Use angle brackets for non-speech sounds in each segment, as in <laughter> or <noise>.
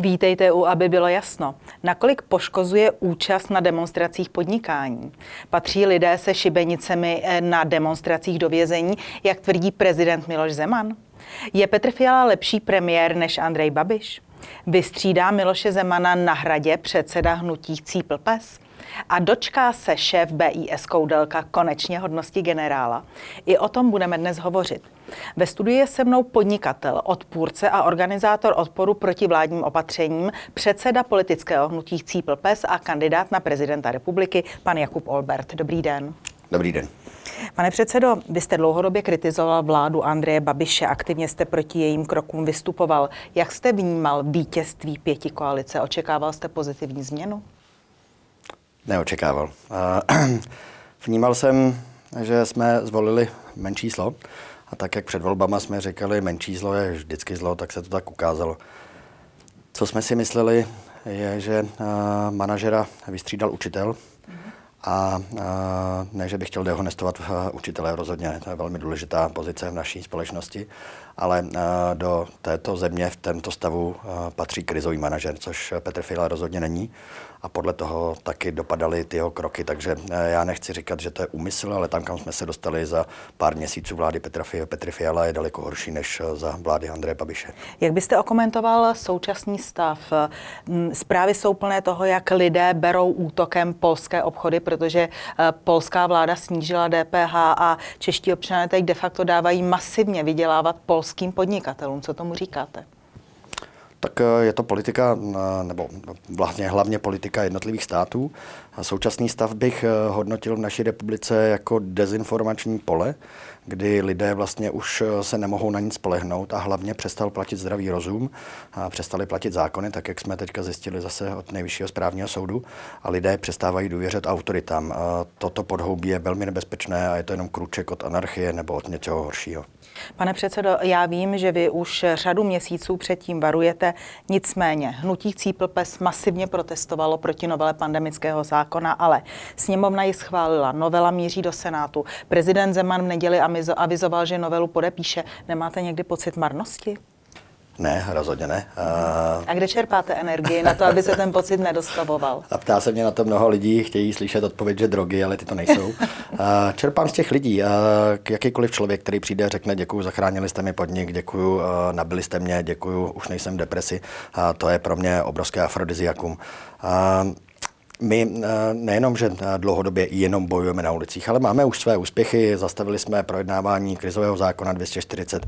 Vítejte u, aby bylo jasno. Nakolik poškozuje účast na demonstracích podnikání? Patří lidé se šibenicemi eh, na demonstracích do vězení, jak tvrdí prezident Miloš Zeman? Je Petr Fiala lepší premiér než Andrej Babiš? Vystřídá Miloše Zemana na hradě předseda hnutí Cíplpes? A dočká se šéf BIS Koudelka konečně hodnosti generála. I o tom budeme dnes hovořit. Ve studiu je se mnou podnikatel, odpůrce a organizátor odporu proti vládním opatřením, předseda politického hnutí Cíplpes a kandidát na prezidenta republiky, pan Jakub Olbert. Dobrý den. Dobrý den. Pane předsedo, vy jste dlouhodobě kritizoval vládu Andreje Babiše, aktivně jste proti jejím krokům vystupoval. Jak jste vnímal vítězství pěti koalice? Očekával jste pozitivní změnu? Neočekával. <clears throat> Vnímal jsem, že jsme zvolili menší zlo a tak, jak před volbama jsme říkali, menší zlo je vždycky zlo, tak se to tak ukázalo. Co jsme si mysleli, je, že manažera vystřídal učitel, a ne, že bych chtěl dehonestovat učitele rozhodně, to je velmi důležitá pozice v naší společnosti, ale do této země v tomto stavu patří krizový manažer, což Petr Fiala rozhodně není a podle toho taky dopadaly ty jeho kroky. Takže eh, já nechci říkat, že to je úmysl, ale tam, kam jsme se dostali za pár měsíců vlády Petra Fiala, Petry Fiala je daleko horší než eh, za vlády Andreje Babiše. Jak byste okomentoval současný stav? Mm, zprávy jsou plné toho, jak lidé berou útokem polské obchody, protože eh, polská vláda snížila DPH a čeští občané teď de facto dávají masivně vydělávat polským podnikatelům. Co tomu říkáte? Tak eh, je to politika, eh, nebo vlastně hlavně politika jednotlivých států. Současný stav bych eh, hodnotil v naší republice jako dezinformační pole, kdy lidé vlastně už se nemohou na nic spolehnout a hlavně přestal platit zdravý rozum a přestali platit zákony, tak jak jsme teďka zjistili zase od nejvyššího správního soudu a lidé přestávají důvěřet autoritám. Toto podhoubí je velmi nebezpečné a je to jenom kruček od anarchie nebo od něčeho horšího. Pane předsedo, já vím, že vy už řadu měsíců předtím varujete, nicméně hnutí Cíplpes masivně protestovalo proti novele pandemického zákona, ale sněmovna ji schválila, novela míří do Senátu. Prezident Zeman v neděli avizoval, že novelu podepíše. Nemáte někdy pocit marnosti? Ne, rozhodně ne. A kde čerpáte energii na to, aby se ten pocit nedostavoval? A ptá se mě na to mnoho lidí, chtějí slyšet odpověď, že drogy, ale ty to nejsou. Čerpám z těch lidí. Jakýkoliv člověk, který přijde, řekne děkuji, zachránili jste mi podnik, děkuji, nabili jste mě, děkuji, už nejsem v depresi. A to je pro mě obrovské afrodiziakum. My eh, nejenom, že eh, dlouhodobě jenom bojujeme na ulicích, ale máme už své úspěchy. Zastavili jsme projednávání krizového zákona 240.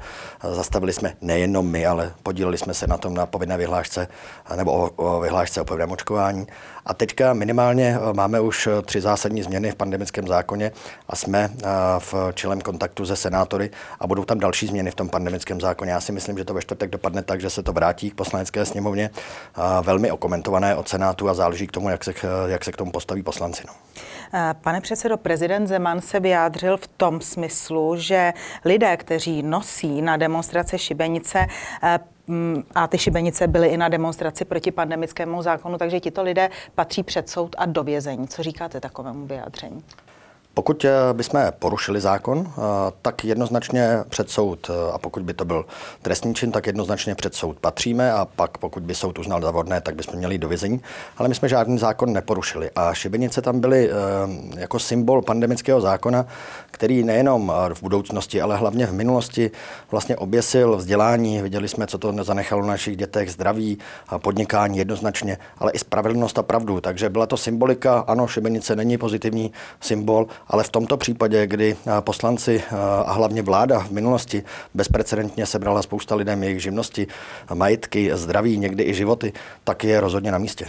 Zastavili jsme nejenom my, ale podíleli jsme se na tom na povinné vyhlášce nebo o, o vyhlášce o povinném očkování. A teďka minimálně eh, máme už tři zásadní změny v pandemickém zákoně a jsme v čilem kontaktu se senátory a budou tam další změny v tom pandemickém zákoně. Já si myslím, že to ve čtvrtek dopadne tak, že se to vrátí k poslanecké sněmovně. Velmi okomentované od senátu a záleží k tomu, jak se jak se k tomu postaví poslanci. No. Eh, pane předsedo, prezident Zeman se vyjádřil v tom smyslu, že lidé, kteří nosí na demonstrace šibenice, eh, mm, a ty šibenice byly i na demonstraci proti pandemickému zákonu, takže tito lidé patří před soud a do vězení. Co říkáte takovému vyjádření? Pokud eh, bychom porušili zákon, eh, tak jednoznačně před soud, eh, a pokud by to byl trestný čin, tak jednoznačně před soud patříme a pak pokud by soud uznal za vodné, tak bychom měli do vězení. Ale my jsme žádný zákon neporušili a šibenice tam byly jako symbol pandemického zákona, který nejenom v budoucnosti, ale hlavně v minulosti vlastně oběsil vzdělání. Viděli jsme, co to zanechalo na našich dětech, zdraví, podnikání jednoznačně, ale i spravedlnost a pravdu. Takže byla to symbolika, ano, šibenice není pozitivní symbol, ale v tomto případě, kdy eh, poslanci eh, a hlavně vláda v minulosti bezprecedentně sebrala spousta lidem jejich živnosti, majetky, zdraví, někdy i životy, tak je rozhodně na místě.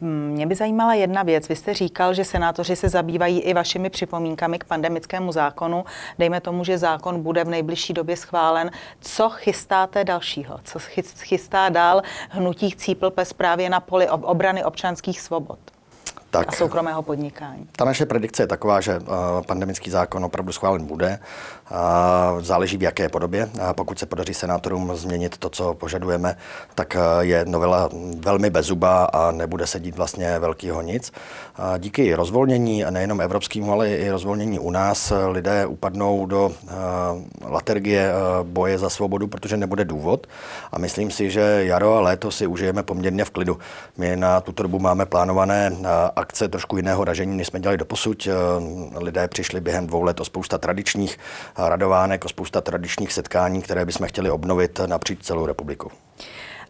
Mě by zajímala jedna věc. Vy jste říkal, že senátoři se zabývají i vašimi připomínkami k pandemickému zákonu. Dejme tomu, že zákon bude v nejbližší době schválen. Co chystáte dalšího? Co chystá dál hnutí Cípl právě na poli obrany občanských svobod? Tak, a soukromého podnikání? Ta naše predikce je taková, že pandemický zákon opravdu schválen bude. Záleží v jaké podobě. Pokud se podaří senátorům změnit to, co požadujeme, tak je novela velmi bezuba a nebude se dít vlastně velkého nic. Díky rozvolnění, nejenom evropskému, ale i rozvolnění u nás, lidé upadnou do latergie boje za svobodu, protože nebude důvod. A myslím si, že jaro a léto si užijeme poměrně v klidu. My na tuto dobu máme plánované akce trošku jiného ražení, než jsme dělali do posud. Lidé přišli během dvou let o spousta tradičních radovánek, o spousta tradičních setkání, které bychom chtěli obnovit napříč celou republiku.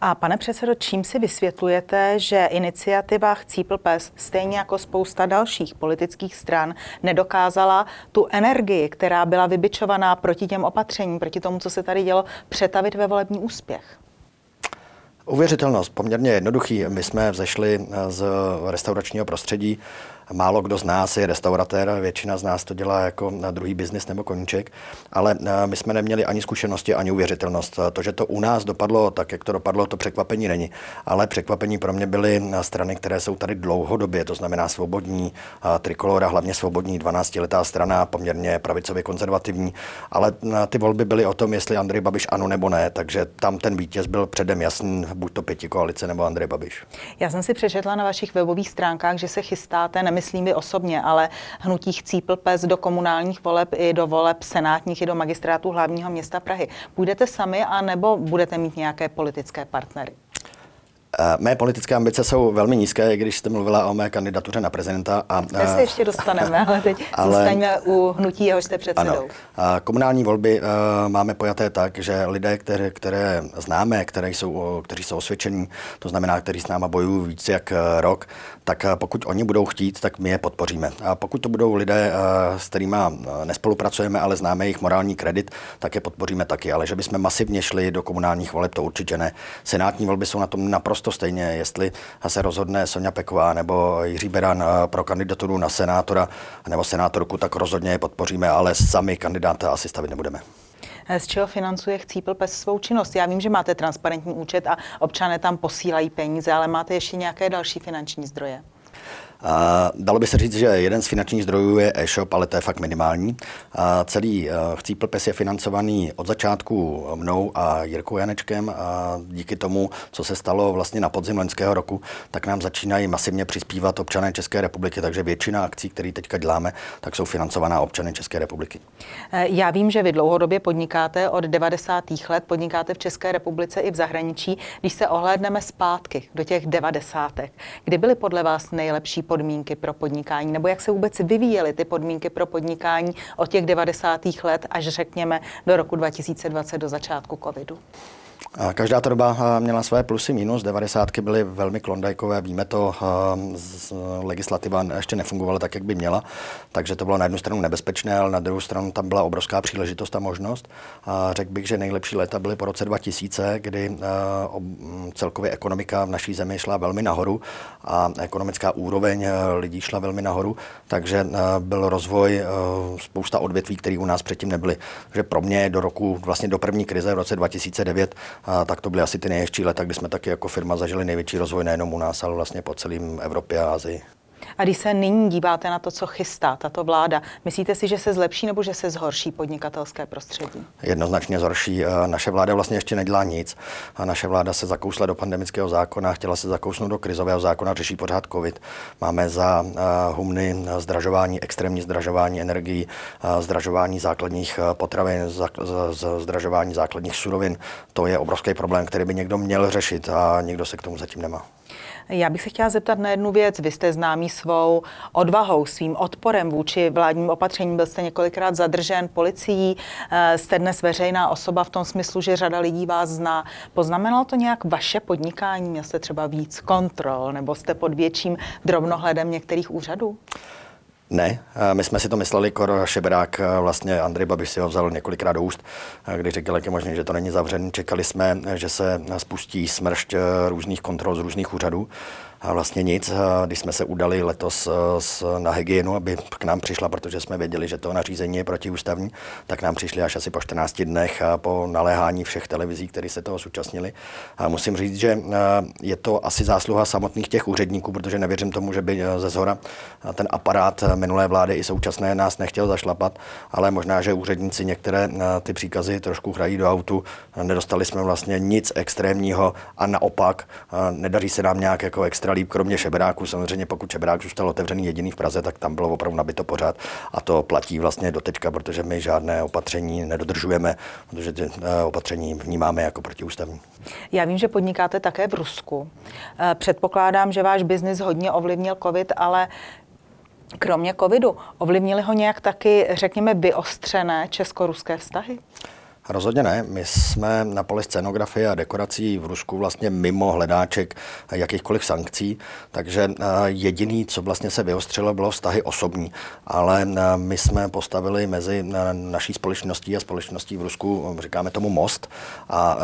A pane předsedo, čím si vysvětlujete, že iniciativa Chcípl pes, stejně jako spousta dalších politických stran, nedokázala tu energii, která byla vybičovaná proti těm opatřením, proti tomu, co se tady dělo, přetavit ve volební úspěch? Uvěřitelnost, poměrně jednoduchý. My jsme vzešli z restauračního prostředí, Málo kdo z nás je restauratér, většina z nás to dělá jako na druhý biznis nebo koníček, ale eh, my jsme neměli ani zkušenosti, ani uvěřitelnost. To, že to u nás dopadlo tak, jak to dopadlo, to překvapení není. Ale překvapení pro mě byly strany, které jsou tady dlouhodobě, to znamená svobodní, trikolora, hlavně svobodní, 12-letá strana, poměrně pravicově konzervativní, ale eh, ty volby byly o tom, jestli Andrej Babiš ano nebo ne, takže tam ten vítěz byl předem jasný, buď to pěti koalice nebo Andrej Babiš. Já jsem si přečetla na vašich webových stránkách, že se chystáte, nemyslím vy osobně, ale hnutí chcípl pes do komunálních voleb i do voleb senátních i do magistrátu hlavního města Prahy. Půjdete sami a nebo budete mít nějaké politické partnery? Eh, mé politické ambice jsou velmi nízké, když jste mluvila o mé kandidatuře na prezidenta. A, Teď se ještě dostaneme, ale teď <laughs> ale, zůstaňme u hnutí, jehož jste předsedou. Ano. A komunální volby uh, máme pojaté tak, že lidé, které, které známe, které jsou, kteří jsou osvědčení, to znamená, kteří s náma bojují víc jak eh, rok, tak pokud oni budou chtít, tak my je podpoříme. A pokud to budou lidé, s kterými nespolupracujeme, ale známe jejich morální kredit, tak je podpoříme taky. Ale že bychom masivně šli do komunálních voleb, to určitě ne. Senátní volby jsou na tom naprosto naprosto stejně, jestli se rozhodne Sonja Peková nebo Jiří Beran eh, pro kandidaturu na senátora nebo senátorku, tak rozhodně je podpoříme, ale sami kandidáta asi stavit nebudeme. Eh, z čeho financuje Chcípl pes svou činnost? Já vím, že máte transparentní účet a občané tam posílají peníze, ale máte ještě nějaké další finanční zdroje? Dalo by se říct, že jeden z finančních zdrojů je e-shop, ale to je fakt minimální. Celý eh, Chcípl pes je financovaný od začátku mnou a Jirkou Janečkem a díky tomu, co se stalo vlastně na podzim loňského roku, tak nám začínají masivně přispívat občané České republiky, takže většina akcí, které teďka děláme, tak jsou financovaná občany České republiky. Eh, já vím, že vy dlouhodobě podnikáte od 90. let, podnikáte v České republice i v zahraničí. Když se ohlédneme zpátky do těch 90. kdy byly podle vás nejlepší podmínky pro podnikání, nebo jak se vůbec vyvíjely ty podmínky pro podnikání od těch 90. let až řekněme do roku 2020 do začátku covidu? Každá ta doba měla své plusy, minus. 90. byly velmi klondajkové, víme to, legislativa ještě nefungovala tak, jak by měla, takže to bylo na jednu stranu nebezpečné, ale na druhou stranu tam byla obrovská příležitost a možnost. Řekl bych, že nejlepší léta byly po roce 2000, kdy celkově ekonomika v naší zemi šla velmi nahoru a ekonomická úroveň lidí šla velmi nahoru, takže byl rozvoj spousta odvětví, které u nás předtím nebyly. Takže pro mě do roku, vlastně do první krize v roce 2009 a tak to byly asi ty nejhezčí leta, kdy jsme taky jako firma zažili největší rozvoj nejenom u nás, ale vlastně po celém Evropě a Azii. A když se nyní díváte na to, co chystá tato vláda, myslíte si, že se zlepší nebo že se zhorší podnikatelské prostředí? Jednoznačně zhorší. Naše vláda vlastně ještě nedělá nic. A naše vláda se zakousla do pandemického zákona, chtěla se zakousnout do krizového zákona, řeší pořád COVID. Máme za humny zdražování, extrémní zdražování energií, zdražování základních potravin, zdražování základních surovin. To je obrovský problém, který by někdo měl řešit a nikdo se k tomu zatím nemá. Já bych se chtěla zeptat na jednu věc. Vy jste známý svou odvahou, svým odporem vůči vládním opatřením. Byl jste několikrát zadržen policií, eh, jste dnes veřejná osoba v tom smyslu, že řada lidí vás zná. Poznamenalo to nějak vaše podnikání? Měl jste třeba víc kontrol nebo jste pod větším drobnohledem některých úřadů? Ne, my jsme si to mysleli, Kor Šeberák, vlastně Andrej Babiš si ho vzal několikrát do úst, když říkal, jak je možné, že to není zavřený. Čekali jsme, že se spustí smršť různých kontrol z různých úřadů. Vlastně nic. Když jsme se udali letos na hygienu, aby k nám přišla, protože jsme věděli, že to nařízení je protiústavní, tak nám přišli až asi po 14 dnech po naléhání všech televizí, které se toho zúčastnili. A musím říct, že je to asi zásluha samotných těch úředníků, protože nevěřím tomu, že by ze zhora ten aparát minulé vlády i současné nás nechtěl zašlapat, ale možná, že úředníci některé ty příkazy trošku hrají do autu. Nedostali jsme vlastně nic extrémního a naopak nedaří se nám nějak jako extra líp, kromě šeberáku. Samozřejmě pokud šeberák zůstal otevřený jediný v Praze, tak tam bylo opravdu nabito pořád a to platí vlastně do teďka, protože my žádné opatření nedodržujeme, protože ty eh, opatření vnímáme jako protiústavní. Já vím, že podnikáte také v Rusku. Eh, předpokládám, že váš biznis hodně ovlivnil COVID, ale kromě covidu ovlivnili ho nějak taky, řekněme, vyostřené česko-ruské vztahy? Rozhodně ne. My jsme na poli scenografie a dekorací v Rusku vlastně mimo hledáček jakýchkoliv sankcí, takže eh, jediný, co vlastně se vyostřilo, bylo vztahy osobní. Ale eh, my jsme postavili mezi eh, naší společností a společností v Rusku, říkáme tomu most, a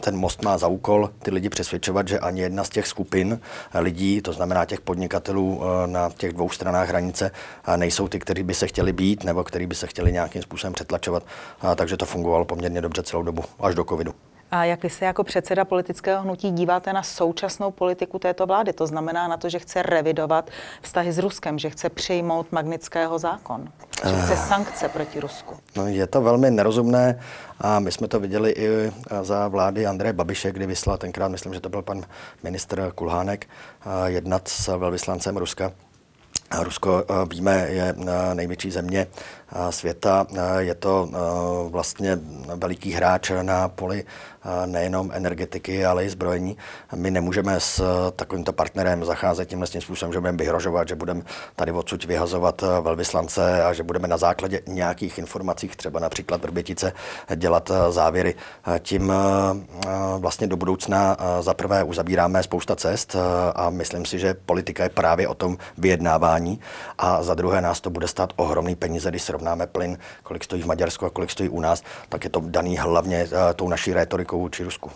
ten most má za úkol ty lidi přesvědčovat, že ani jedna z těch skupin lidí, to znamená těch podnikatelů na těch dvou stranách hranice, nejsou ty, kteří by se chtěli být nebo kteří by se chtěli nějakým způsobem přetlačovat. Takže to funguje fungoval poměrně dobře celou dobu, až do covidu. A jak vy se jako předseda politického hnutí díváte na současnou politiku této vlády? To znamená na to, že chce revidovat vztahy s Ruskem, že chce přijmout magnického zákon, že chce eh. sankce proti Rusku. No, je to velmi nerozumné a my jsme to viděli i eh, za vlády Andreje Babiše, kdy vyslal tenkrát, myslím, že to byl pan ministr Kulhánek, eh, jednat s velvyslancem Ruska. Rusko, víme, je největší země světa. Je to vlastně veliký hráč na poli nejenom energetiky, ale i zbrojení. My nemůžeme s takovýmto partnerem zacházet tímhle tím způsobem, že budeme vyhrožovat, že budeme tady odsud vyhazovat velvyslance a že budeme na základě nějakých informací, třeba například Vrbětice, dělat závěry. Tím vlastně do budoucna za prvé uzabíráme spousta cest a myslím si, že politika je právě o tom vyjednávání a za druhé nás to bude stát ohromný peníze, když srovnáme plyn, kolik stojí v Maďarsku a kolik stojí u nás, tak je to daný hlavně tou naší rétorikou vůči Rusku.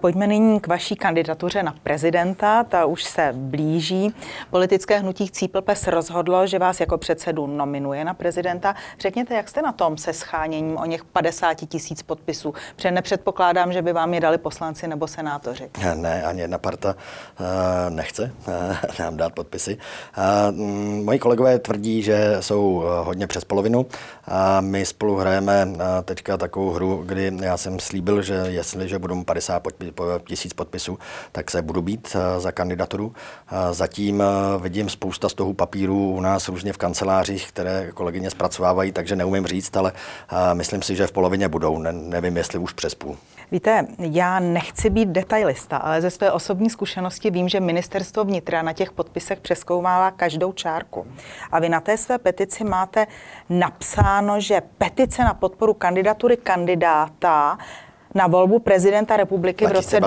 Pojďme nyní k vaší kandidatuře na prezidenta. Ta už se blíží. Politické hnutí Cíplpes rozhodlo, že vás jako předsedu nominuje na prezidenta. Řekněte, jak jste na tom se scháněním o něch 50 tisíc podpisů? Protože nepředpokládám, že by vám je dali poslanci nebo senátoři. Ne, ani jedna parta uh, nechce uh, <laughs> nám dát podpisy. Uh, moji kolegové tvrdí, že jsou hodně přes polovinu. A my spolu hrajeme teďka takovou hru, kdy já jsem slíbil, že jestliže budou 50 tisíc podpisů, tak se budu být za kandidaturu. Zatím vidím spousta z toho papírů u nás různě v kancelářích, které kolegyně zpracovávají, takže neumím říct, ale myslím si, že v polovině budou. Ne, nevím, jestli už přes půl. Víte, já nechci být detailista, ale ze své osobní zkušenosti vím, že ministerstvo vnitra na těch podpisech přeskoumává každou čárku. A vy na té své petici máte napsáno, že petice na podporu kandidatury kandidáta na volbu prezidenta republiky 2022. v roce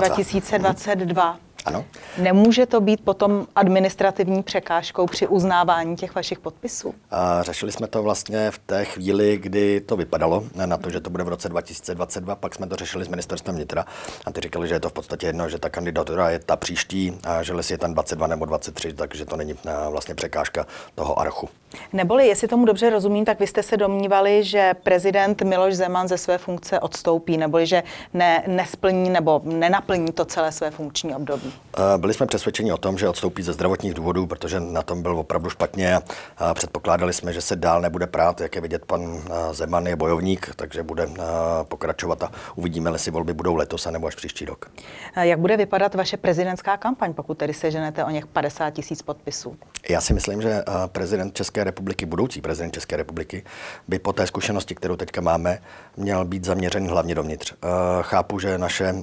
2022. Ano. Nemůže to být potom administrativní překážkou při uznávání těch vašich podpisů? A řešili jsme to vlastně v té chvíli, kdy to vypadalo, na to, že to bude v roce 2022, pak jsme to řešili s ministerstvem vnitra a ty říkali, že je to v podstatě jedno, že ta kandidatura je ta příští a že les je tam 22 nebo 23, takže to není vlastně překážka toho archu. Neboli, jestli tomu dobře rozumím, tak vy jste se domnívali, že prezident Miloš Zeman ze své funkce odstoupí, neboli že ne, nesplní nebo nenaplní to celé své funkční období. Byli jsme přesvědčeni o tom, že odstoupí ze zdravotních důvodů, protože na tom byl opravdu špatně a předpokládali jsme, že se dál nebude prát. Jak je vidět, pan Zeman je bojovník, takže bude pokračovat a uvidíme, jestli volby budou letos nebo až příští rok. Jak bude vypadat vaše prezidentská kampaň, pokud tedy seženete o něch 50 tisíc podpisů? Já si myslím, že prezident České republiky, budoucí prezident České republiky, by po té zkušenosti, kterou teďka máme, měl být zaměřen hlavně dovnitř. Chápu, že naše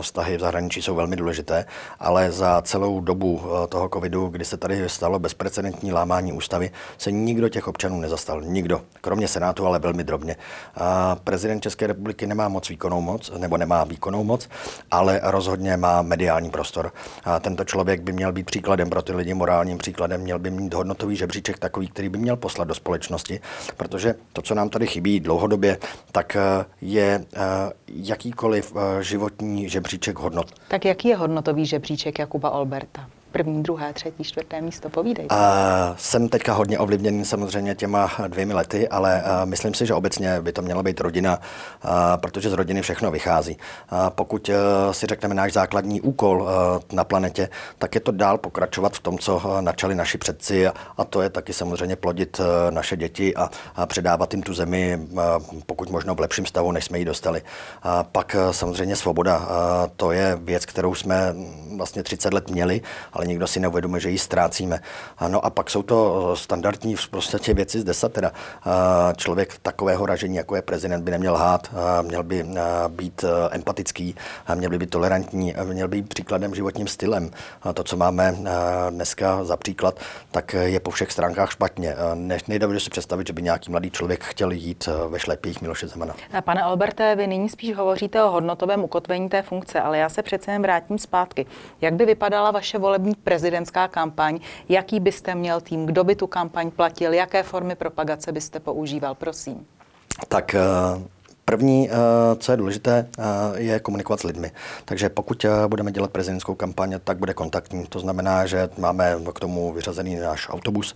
vztahy v zahraničí jsou velmi důležité, ale za celou dobu toho covidu, kdy se tady stalo bezprecedentní lámání ústavy, se nikdo těch občanů nezastal. Nikdo. Kromě Senátu, ale velmi drobně. Prezident České republiky nemá moc výkonnou moc, nebo nemá výkonnou moc, ale rozhodně má mediální prostor. Tento člověk by měl být příkladem pro ty lidi, morálním příkladem, měl by mít hodnotový žebříček takový, který by měl poslat do společnosti, protože to, co nám tady chybí dlouhodobě, tak eh, je eh, jakýkoliv eh, životní žebříček hodnot. Tak jaký je hodnotový žebříček Jakuba Olberta? První, druhé, třetí, čtvrté místo? Povídejte. A jsem teďka hodně ovlivněný samozřejmě těma dvěmi lety, ale a myslím si, že obecně by to měla být rodina, a protože z rodiny všechno vychází. A pokud si řekneme náš základní úkol na planetě, tak je to dál pokračovat v tom, co načali naši předci a to je taky samozřejmě plodit naše děti a, a předávat jim tu zemi, pokud možno v lepším stavu, než jsme ji dostali. A pak samozřejmě svoboda. To je věc, kterou jsme vlastně 30 let měli, ale nikdo si neuvědomuje, že ji ztrácíme. No a pak jsou to standardní v podstatě věci z desatera. Člověk takového ražení, jako je prezident, by neměl hát, měl by být empatický, měl by být tolerantní, měl by být příkladem životním stylem. To, co máme dneska za příklad, tak je po všech stránkách špatně. Ne, nejde si představit, že by nějaký mladý člověk chtěl jít ve šlepích Miloše Zemana. Pane Alberte, vy nyní spíš hovoříte o hodnotovém ukotvení té funkce, ale já se přece jen vrátím zpátky. Jak by vypadala vaše volební prezidentská kampaň? Jaký byste měl tým? Kdo by tu kampaň platil? Jaké formy propagace byste používal? Prosím. Tak První, eh, co je důležité, eh, je komunikovat s lidmi. Takže pokud eh, budeme dělat prezidentskou kampaň, tak bude kontaktní. To znamená, že máme k tomu vyřazený náš autobus,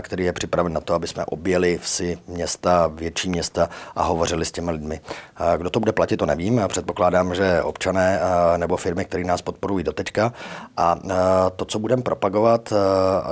který je připraven na to, aby jsme objeli vsi, města, větší města a hovořili s těmi lidmi. Kdo to bude platit, to nevím. Předpokládám, že občané nebo firmy, které nás podporují do teďka. A to, co budeme propagovat,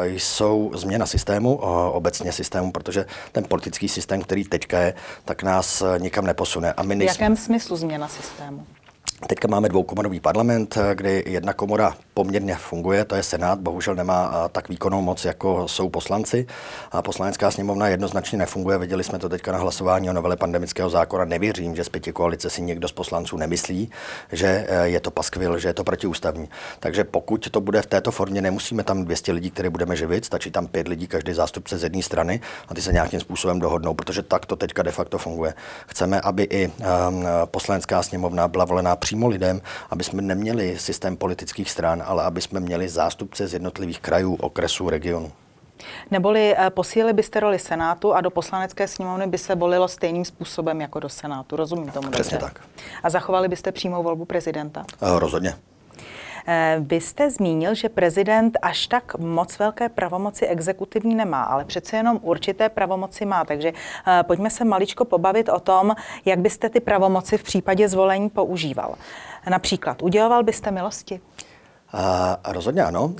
jsou změna systému, obecně systému, protože ten politický systém, který teďka je, tak nás nikam neposlouchá posune. A my nejsme... V jakém smyslu změna systému? Teďka máme dvoukomorový parlament, kdy jedna komora poměrně funguje, to je Senát, bohužel nemá tak výkonnou moc, jako jsou poslanci. A poslanecká sněmovna jednoznačně nefunguje, viděli jsme to teďka na hlasování o novele pandemického zákona. Nevěřím, že z pěti koalice si někdo z poslanců nemyslí, že e, je to paskvil, že je to protiústavní. Takže pokud to bude v této formě, nemusíme tam 200 lidí, které budeme živit, stačí tam pět lidí, každý zástupce z jedné strany a ty se nějakým způsobem dohodnou, protože tak to teďka de facto funguje. Chceme, aby i um, poslanecká sněmovna byla volená přímo lidem, aby jsme neměli systém politických stran, ale aby jsme měli zástupce z jednotlivých krajů, okresů, regionů. Neboli eh, posílili byste roli Senátu a do poslanecké sněmovny by se volilo stejným způsobem jako do Senátu. Rozumím tomu Přesně dobře. tak. A zachovali byste přímou volbu prezidenta? Eh, rozhodně. Eh, vy jste zmínil, že prezident až tak moc velké pravomoci exekutivní nemá, ale přece jenom určité pravomoci má. Takže pojďme se maličko pobavit o tom, jak byste ty pravomoci v případě zvolení používal. Například, uděloval byste milosti? Rozhodně ano.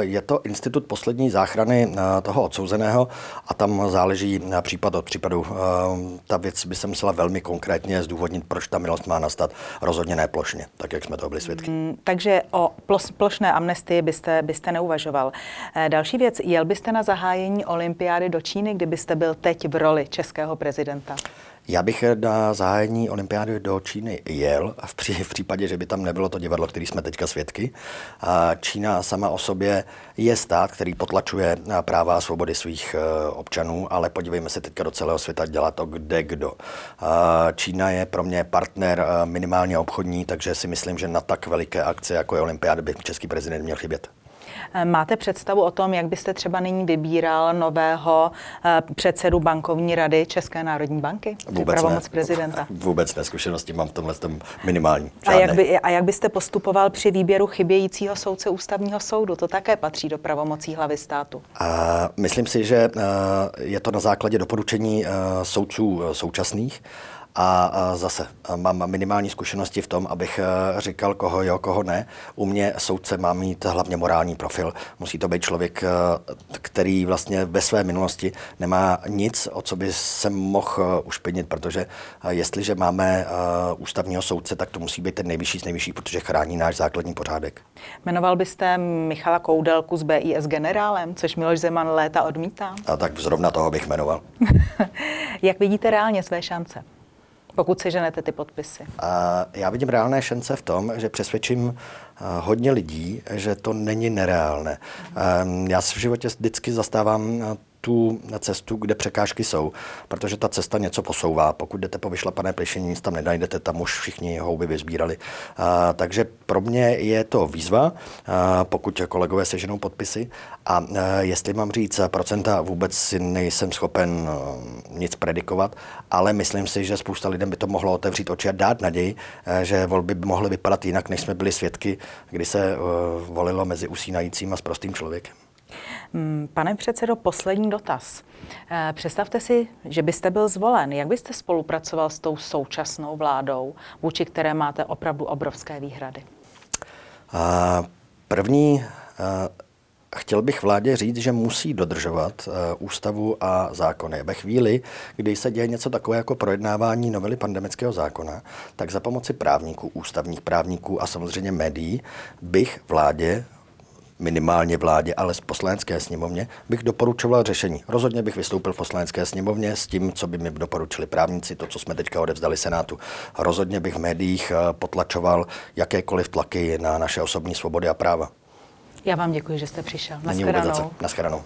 Je to institut poslední záchrany toho odsouzeného a tam záleží případ od případu. Ta věc by se musela velmi konkrétně zdůvodnit, proč ta milost má nastat. Rozhodně ne plošně, tak jak jsme to byli svědky. Mm, takže o plošné amnestii byste, byste neuvažoval. E, další věc, jel byste na zahájení olympiády do Číny, kdybyste byl teď v roli českého prezidenta? Já bych na zahájení olympiády do Číny jel v, pří, v případě, že by tam nebylo to divadlo, který jsme teďka svědky. Čína sama o sobě je stát, který potlačuje práva a svobody svých e, občanů, ale podívejme se teďka do celého světa, dělá to kde kdo. Čína je pro mě partner e, minimálně obchodní, takže si myslím, že na tak veliké akce, jako je olympiáda, by český prezident měl chybět. Máte představu o tom, jak byste třeba nyní vybíral nového eh, předsedu bankovní rady České národní banky? Vůbec ne. prezidenta. <laughs> Vůbec ne. Zkušenosti mám v tomhle tom minimální. A jak, by, a jak byste postupoval při výběru chybějícího soudce ústavního soudu? To také patří do pravomocí hlavy státu. A myslím si, že eh, je to na základě doporučení eh, soudců současných. A zase mám minimální zkušenosti v tom, abych eh, říkal, koho jo, koho ne. U mě soudce má mít hlavně morální profil. Musí to být člověk, eh, který vlastně ve své minulosti nemá nic, o co by se mohl eh, ušpinit, protože jestliže máme ústavního soudce, tak to musí být ten nejvyšší z nejvyšších, protože chrání náš základní pořádek. Jmenoval byste Michala Koudelku z BIS generálem, což Miloš Zeman léta odmítá? A tak zrovna toho bych jmenoval. <laughs> Jak vidíte reálně své šance? Pokud si ženete ty podpisy. Já vidím reálné šance v tom, že přesvědčím hodně lidí, že to není nereálné. Já se v životě vždycky zastávám tu cestu, kde překážky jsou, protože ta cesta něco posouvá. Pokud jdete po vyšlapané plešení, nic tam nenajdete, tam už všichni houby vyzbírali. A, takže pro mě je to výzva, a, pokud kolegové seženou podpisy. A, a jestli mám říct procenta, vůbec si nejsem schopen nic predikovat, ale myslím si, že spousta lidem by to mohlo otevřít oči a dát naději, že volby by mohly vypadat jinak, než jsme byli svědky, kdy se volilo mezi usínajícím a s prostým člověkem. Mm, pane předsedo, poslední dotaz. Eh, představte si, že byste byl zvolen. Jak byste spolupracoval s tou současnou vládou, vůči které máte opravdu obrovské výhrady? První, chtěl bych vládě říct, že musí dodržovat ústavu a zákony. Ve chvíli, kdy se děje něco takové jako projednávání novely pandemického zákona, tak za pomoci právníků, ústavních právníků a samozřejmě médií bych vládě minimálně vládě, ale z poslanecké sněmovně, bych doporučoval řešení. Rozhodně bych vystoupil v poslanecké sněmovně s tím, co by mi doporučili právníci, to, co jsme teďka odevzdali Senátu. Rozhodně bych v médiích eh, potlačoval jakékoliv tlaky na naše osobní svobody a práva. Já vám děkuji, že jste přišel. Naschledanou. Naschledanou.